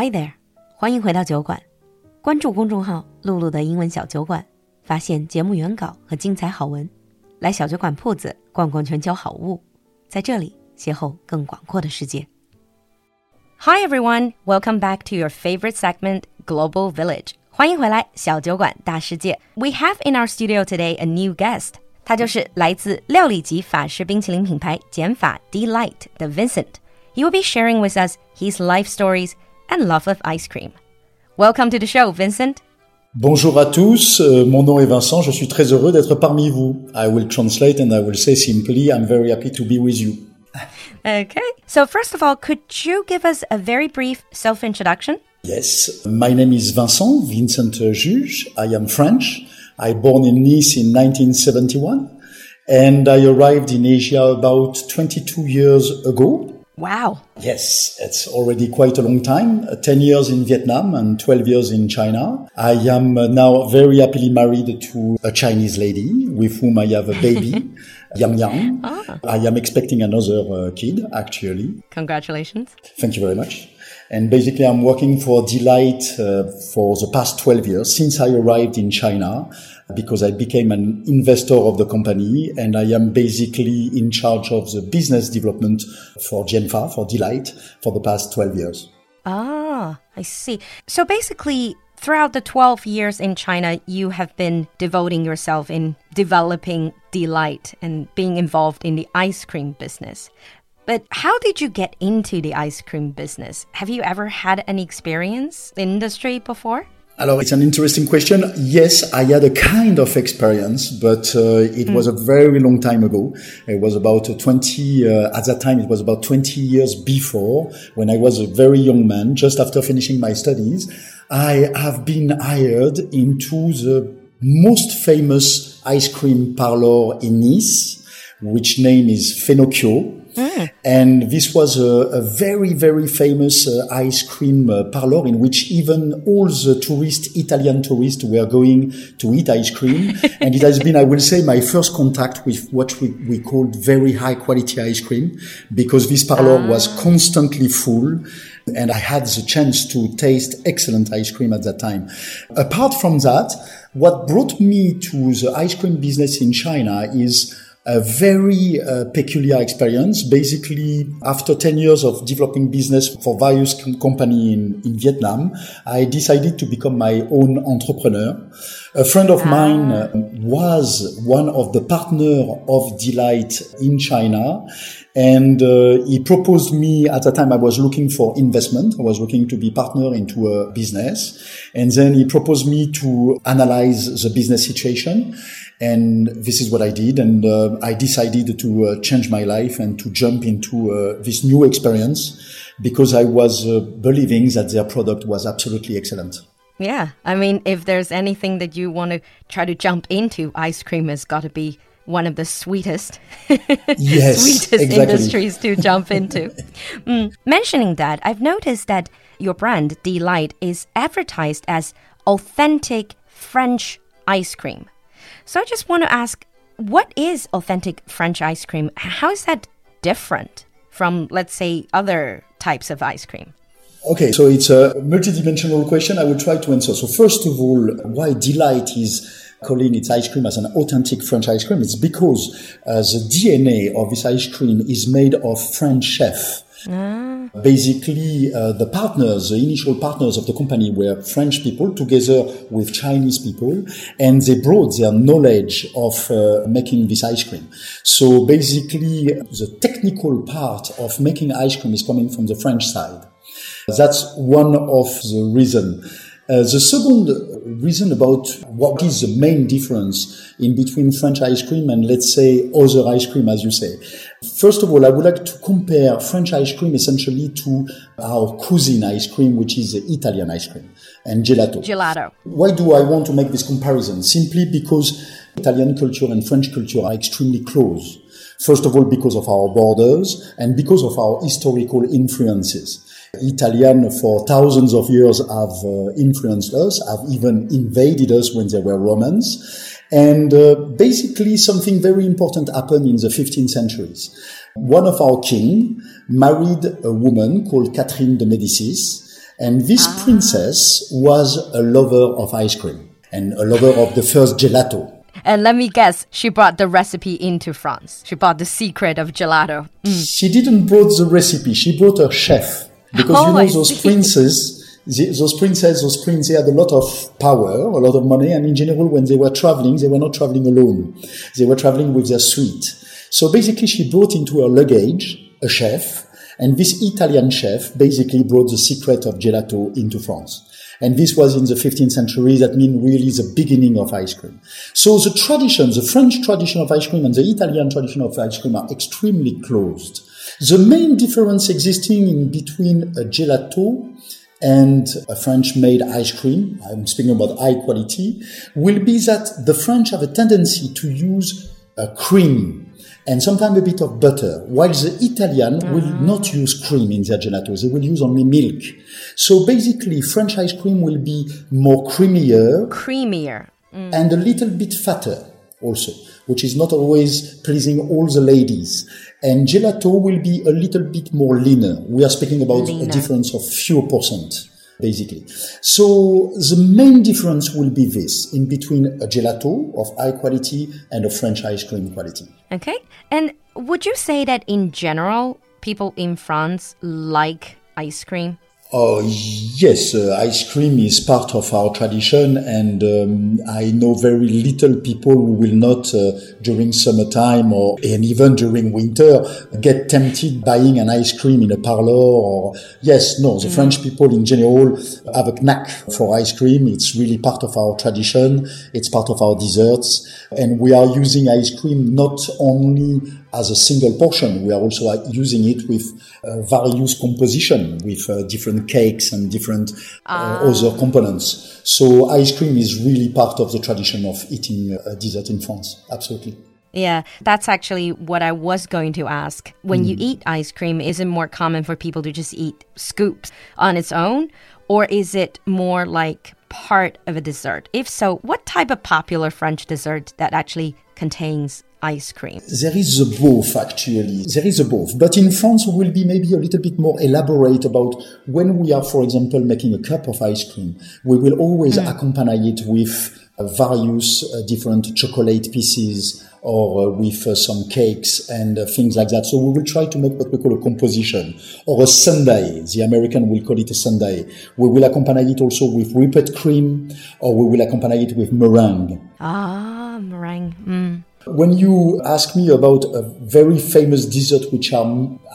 Hi there，欢迎回到酒馆，关注公众号“璐璐的英文小酒馆”，发现节目原稿和精彩好文。来小酒馆铺子逛逛全球好物，在这里邂逅更广阔的世界。Hi everyone, welcome back to your favorite segment, Global Village. 欢迎回来，小酒馆大世界。We have in our studio today a new guest. Dlight 的 Vincent. He will be sharing with us his life stories and love of ice cream. Welcome to the show, Vincent. Bonjour à tous, euh, mon nom est Vincent, je suis très heureux d'être parmi vous. I will translate and I will say simply, I'm very happy to be with you. Okay. So, first of all, could you give us a very brief self introduction? Yes, my name is Vincent, Vincent Giuge. I am French. I born in Nice in 1971 and I arrived in Asia about 22 years ago. Wow. Yes, it's already quite a long time. Uh, 10 years in Vietnam and 12 years in China. I am uh, now very happily married to a Chinese lady with whom I have a baby, Yang. Ah. I am expecting another uh, kid, actually. Congratulations. Thank you very much. And basically, I'm working for Dlight uh, for the past 12 years since I arrived in China because I became an investor of the company and I am basically in charge of the business development for Genfa, for Dlight, for the past 12 years. Ah, I see. So basically, throughout the 12 years in China, you have been devoting yourself in developing Dlight and being involved in the ice cream business. But how did you get into the ice cream business? Have you ever had any experience in the industry before? Alors, it's an interesting question. Yes, I had a kind of experience, but uh, it was a very long time ago. It was about uh, 20, uh, at that time, it was about 20 years before when I was a very young man, just after finishing my studies. I have been hired into the most famous ice cream parlor in Nice, which name is Fenocchio. And this was a, a very, very famous uh, ice cream uh, parlor in which even all the tourists, Italian tourists, were going to eat ice cream. and it has been, I will say, my first contact with what we, we called very high quality ice cream because this parlor was constantly full. And I had the chance to taste excellent ice cream at that time. Apart from that, what brought me to the ice cream business in China is a very uh, peculiar experience. Basically, after 10 years of developing business for various com- company in, in Vietnam, I decided to become my own entrepreneur. A friend of mine uh, was one of the partner of Dlight in China. And uh, he proposed me at the time I was looking for investment. I was looking to be partner into a business. And then he proposed me to analyze the business situation. And this is what I did. And uh, I decided to uh, change my life and to jump into uh, this new experience because I was uh, believing that their product was absolutely excellent. Yeah. I mean, if there's anything that you want to try to jump into, ice cream has got to be one of the sweetest, Yes, sweetest exactly. industries to jump into. Mm. Mentioning that, I've noticed that your brand, Dlight, is advertised as authentic French ice cream. So I just want to ask, what is authentic French ice cream? How is that different from, let's say, other types of ice cream? Okay, so it's a multidimensional question. I will try to answer. So first of all, why Dlight is calling its ice cream as an authentic French ice cream? It's because uh, the DNA of this ice cream is made of French chef. Basically, uh, the partners, the initial partners of the company were French people together with Chinese people, and they brought their knowledge of uh, making this ice cream. So basically, the technical part of making ice cream is coming from the French side. That's one of the reason. Uh, the second reason about what is the main difference in between French ice cream and let's say other ice cream, as you say. First of all, I would like to compare French ice cream essentially to our cuisine ice cream, which is the Italian ice cream and gelato. Gelato. Why do I want to make this comparison? Simply because Italian culture and French culture are extremely close. First of all, because of our borders and because of our historical influences. Italian for thousands of years have uh, influenced us, have even invaded us when they were Romans. And uh, basically something very important happened in the 15th centuries. One of our king married a woman called Catherine de Medicis. And this Ah. princess was a lover of ice cream and a lover of the first gelato. And let me guess, she brought the recipe into France. She brought the secret of gelato. She didn't brought the recipe. She brought her chef because Oh, you know those princes, the, those princes, those princes they had a lot of power, a lot of money, and in general, when they were traveling, they were not traveling alone. They were traveling with their suite. So basically, she brought into her luggage a chef, and this Italian chef basically brought the secret of gelato into France. And this was in the 15th century. That means really the beginning of ice cream. So the tradition, the French tradition of ice cream and the Italian tradition of ice cream are extremely closed. The main difference existing in between a gelato and a French made ice cream, I'm speaking about high quality, will be that the French have a tendency to use a cream and sometimes a bit of butter, while the Italian will mm-hmm. not use cream in their gelato. They will use only milk. So basically, French ice cream will be more creamier Creamier. Mm. and a little bit fatter also, which is not always pleasing all the ladies. And gelato will be a little bit more leaner. We are speaking about a difference of few percent, basically. So the main difference will be this in between a gelato of high quality and a French ice cream quality. Okay. And would you say that in general, people in France like ice cream? Oh, yes, uh, ice cream is part of our tradition, and um, I know very little people who will not, uh, during summertime or and even during winter, get tempted buying an ice cream in a parlor. Or yes, no, the French people in general have a knack for ice cream. It's really part of our tradition. It's part of our desserts, and we are using ice cream not only as a single portion. We are also using it with uh, various composition, with uh, different cakes and different uh, other components. So ice cream is really part of the tradition of eating uh, dessert in France. Absolutely. Yeah, that's actually what I was going to ask. When you eat ice cream, is it more common for people to just eat scoops on its own? Or is it more like part of a dessert? If so, what type of popular French dessert that actually contains ice cream? There is a both actually. There is a both. But in France, we will be maybe a little bit more elaborate about when we are, for example, making a cup of ice cream. We will always accompany it with uh, various uh, different chocolate pieces or uh, with uh, some cakes and things like that. So we will try to make what we call a composition or a sundae. The American will call it a sundae. We will accompany it also with whipped cream or we will accompany it with meringue. Ah, meringue. Mm. When you ask me about a very famous dessert, which are,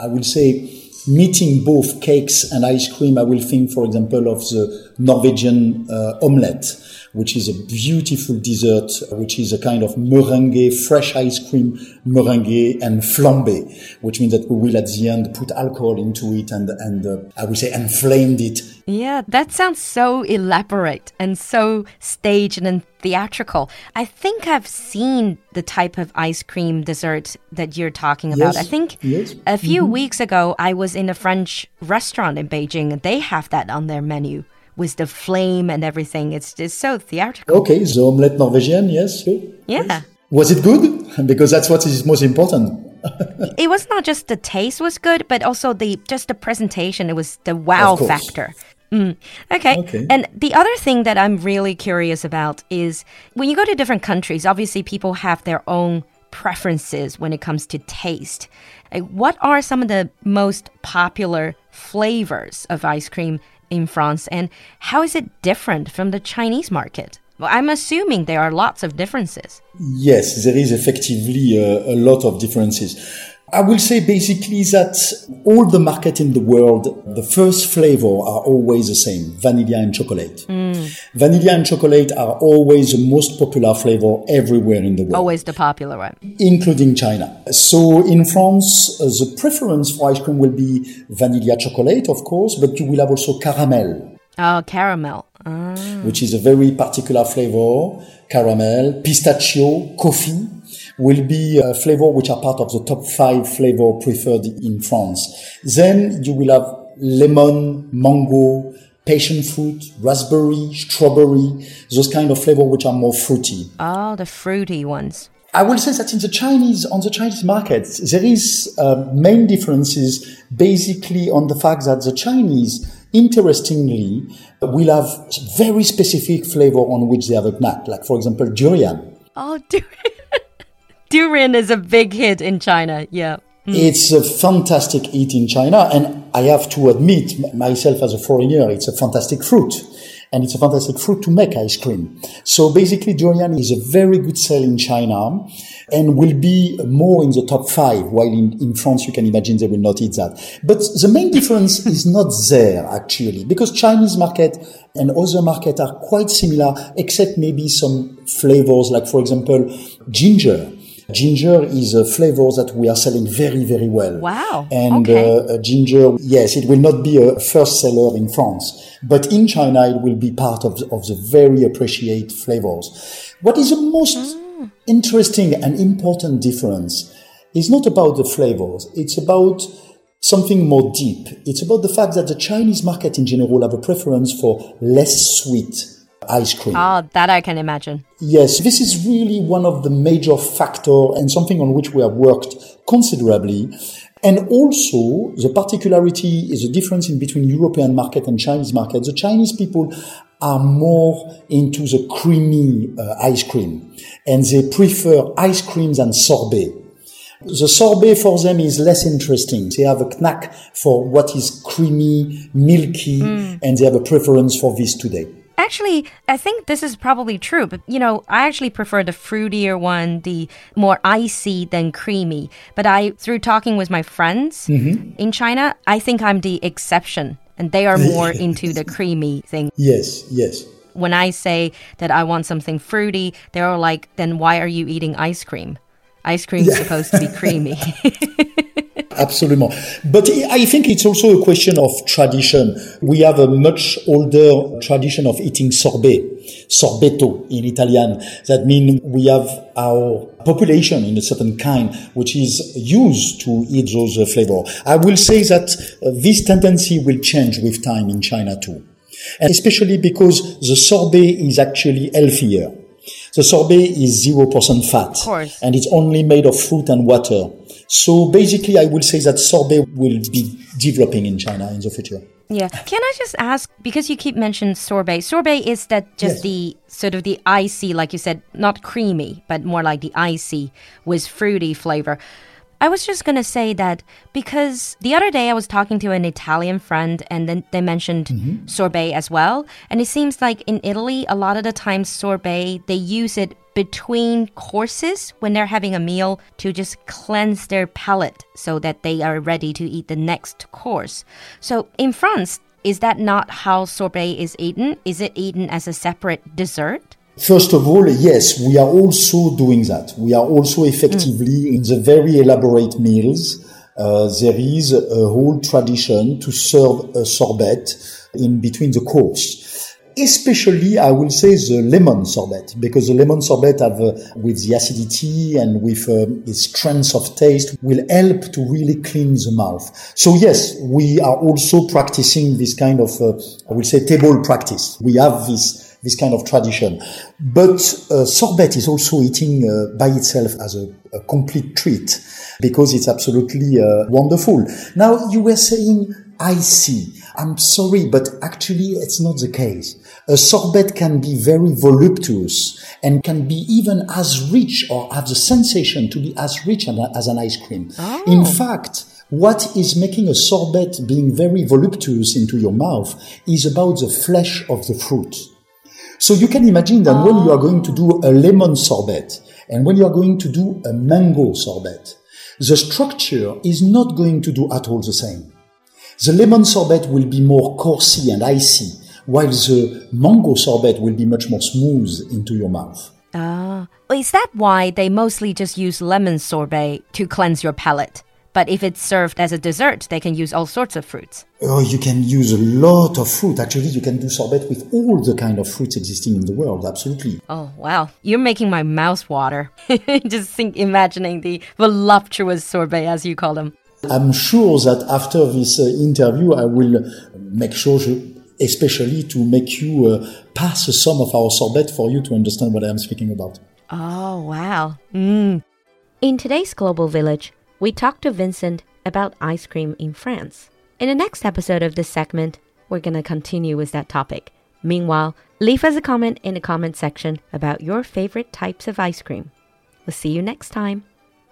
I will say, meeting both cakes and ice cream, I will think, for example, of the Norwegian uh, omelette, which is a beautiful dessert, which is a kind of meringue, fresh ice cream meringue and flambe, which means that we will at the end put alcohol into it and, and uh, I would say inflamed it Yeah, that sounds so elaborate and so staged and theatrical. I think I've seen the type of ice cream dessert that you're talking about. Yes, I think yes. a few weeks ago I was in a French restaurant in Beijing and they have that on their menu with the flame and everything. It's just so theatrical. Okay, the omelette Norwegian, yes. sure. Yeah. Was it good? Because that's what is most important. It was not just the taste was good, but also the just the presentation. It was the wow factor. Mm. Okay. Okay. And the other thing that I'm really curious about is when you go to different countries, obviously people have their own preferences when it comes to taste. What are some of the most popular flavors of ice cream in France, and how is it different from the Chinese market? Well, I'm assuming there are lots of differences. Yes, there is effectively a, a lot of differences. I will say basically that all the market in the world, the first flavor are always the same, vanilla and chocolate. Vanilla and chocolate are always the most popular flavor everywhere in the world. Always the popular one. including China. So in France, uh, the preference for ice cream will be vanilla chocolate, of course, but you will have also caramel, Oh, caramel. Ah. which is a very particular flavor. Caramel, pistachio, coffee will be a flavor which are part of the top five flavor preferred in France. Then you will have lemon, mango, passion fruit, raspberry, strawberry, those kind of flavor which are more fruity. Oh, the fruity ones. I will say that in the Chinese, on the Chinese market, there is uh, main differences basically on the fact that the Chinese, interestingly, will have very specific flavor on which they have a knack. Like, for example, durian. Oh, durian. Durian is a big hit in China. Yeah. Mm. It's a fantastic eat in China. And I have to admit myself as a foreigner, it's a fantastic fruit and it's a fantastic fruit to make ice cream. So basically, durian is a very good sale in China and will be more in the top five, while in, in France, you can imagine they will not eat that. But the main difference is not there, actually, because Chinese market and other market are quite similar, except maybe some flavors, like, for example, ginger. Ginger is a flavor that we are selling very, very well. Wow. And okay. uh, ginger, yes, it will not be a first seller in France, but in China, it will be part of, of the very appreciated flavors. What is the most mm. interesting and important difference is not about the flavors. It's about something more deep. It's about the fact that the Chinese market in general have a preference for less sweet ice cream. Ah, that I can imagine. Yes, this is really one of the major factor and something on which we have worked considerably. And also, the particularity is the difference in between European market and Chinese market. The Chinese people are more into the creamy uh, ice cream, and they prefer ice creams and sorbet. The sorbet for them is less interesting. They have a knack for what is creamy, milky, mm. and they have a preference for this today. Actually, I think this is probably true, but you know, I actually prefer the fruitier one, the more icy than creamy. But I, through talking with my friends mm-hmm. in China, I think I'm the exception, and they are more into the creamy thing. Yes, yes. When I say that I want something fruity, they're like, then why are you eating ice cream? Ice cream is yeah. supposed to be creamy. Absolutely. But I think it's also a question of tradition. We have a much older tradition of eating sorbet, sorbetto in Italian. That means we have our population in a certain kind which is used to eat those uh, flavor. I will say that uh, this tendency will change with time in China too. And especially because the sorbet is actually healthier. The sorbet is 0% fat. And it's only made of fruit and water. So basically, I will say that sorbet will be developing in China in the future. Yeah. Can I just ask because you keep mentioning sorbet? Sorbet is that just yes. the sort of the icy, like you said, not creamy, but more like the icy with fruity flavor. I was just going to say that because the other day I was talking to an Italian friend and then they mentioned mm -hmm. sorbet as well. And it seems like in Italy, a lot of the times sorbet, they use it between courses when they're having a meal to just cleanse their palate so that they are ready to eat the next course. So in France, is that not how sorbet is eaten? Is it eaten as a separate dessert? First of all, yes, we are also doing that. We are also effectively mm. in the very elaborate meals. Uh, there is a whole tradition to serve a sorbet in between the course especially I will say the lemon sorbet because the lemon sorbet have uh, with the acidity and with the strength of taste will help to really clean the mouth. So yes, we are also practicing this kind of uh, I will say table practice. We have this this kind of tradition. But uh, sorbet is also eating uh, by itself as a, a, complete treat because it's absolutely uh, wonderful. Now you were saying icy. I'm sorry, but actually it's not the case. A sorbet can be very voluptuous and can be even as rich or have the sensation to be as rich as an ice cream. Oh. In fact, what is making a sorbet being very voluptuous into your mouth is about the flesh of the fruit. So you can imagine that when you are going to do a lemon sorbet and when you are going to do a mango sorbet, the structure is not going to do at all the same. The lemon sorbet will be more coarsy and icy, while the mango sorbet will be much more smooth into your mouth. Ah, is that why they mostly just use lemon sorbet to cleanse your palate? But if it's served as a dessert, they can use all sorts of fruits. Oh, you can use a lot of fruit. Actually, you can do sorbet with all the kind of fruits existing in the world. Absolutely. Oh, wow. You're making my mouth water. Just think, imagining the voluptuous sorbet, as you call them. I'm sure that after this uh, interview, I will make sure, especially to make you uh, pass some of our sorbet for you to understand what I am speaking about. Oh, wow. Mm. In today's Global Village, we talked to Vincent about ice cream in France. In the next episode of this segment, we're going to continue with that topic. Meanwhile, leave us a comment in the comment section about your favorite types of ice cream. We'll see you next time.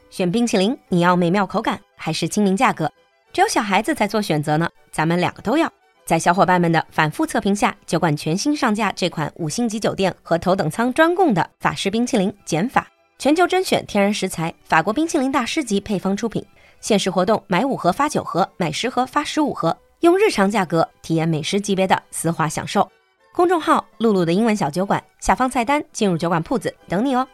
选冰淇淋，你要美妙口感还是亲民价格？只有小孩子才做选择呢，咱们两个都要。在小伙伴们的反复测评下，酒馆全新上架这款五星级酒店和头等舱专供的法式冰淇淋减法， ”。全球甄选天然食材，法国冰淇淋大师级配方出品。限时活动，买五盒发九盒，买十盒发十五盒，用日常价格体验美食级别的丝滑享受。公众号“露露的英文小酒馆”下方菜单进入酒馆铺子等你哦。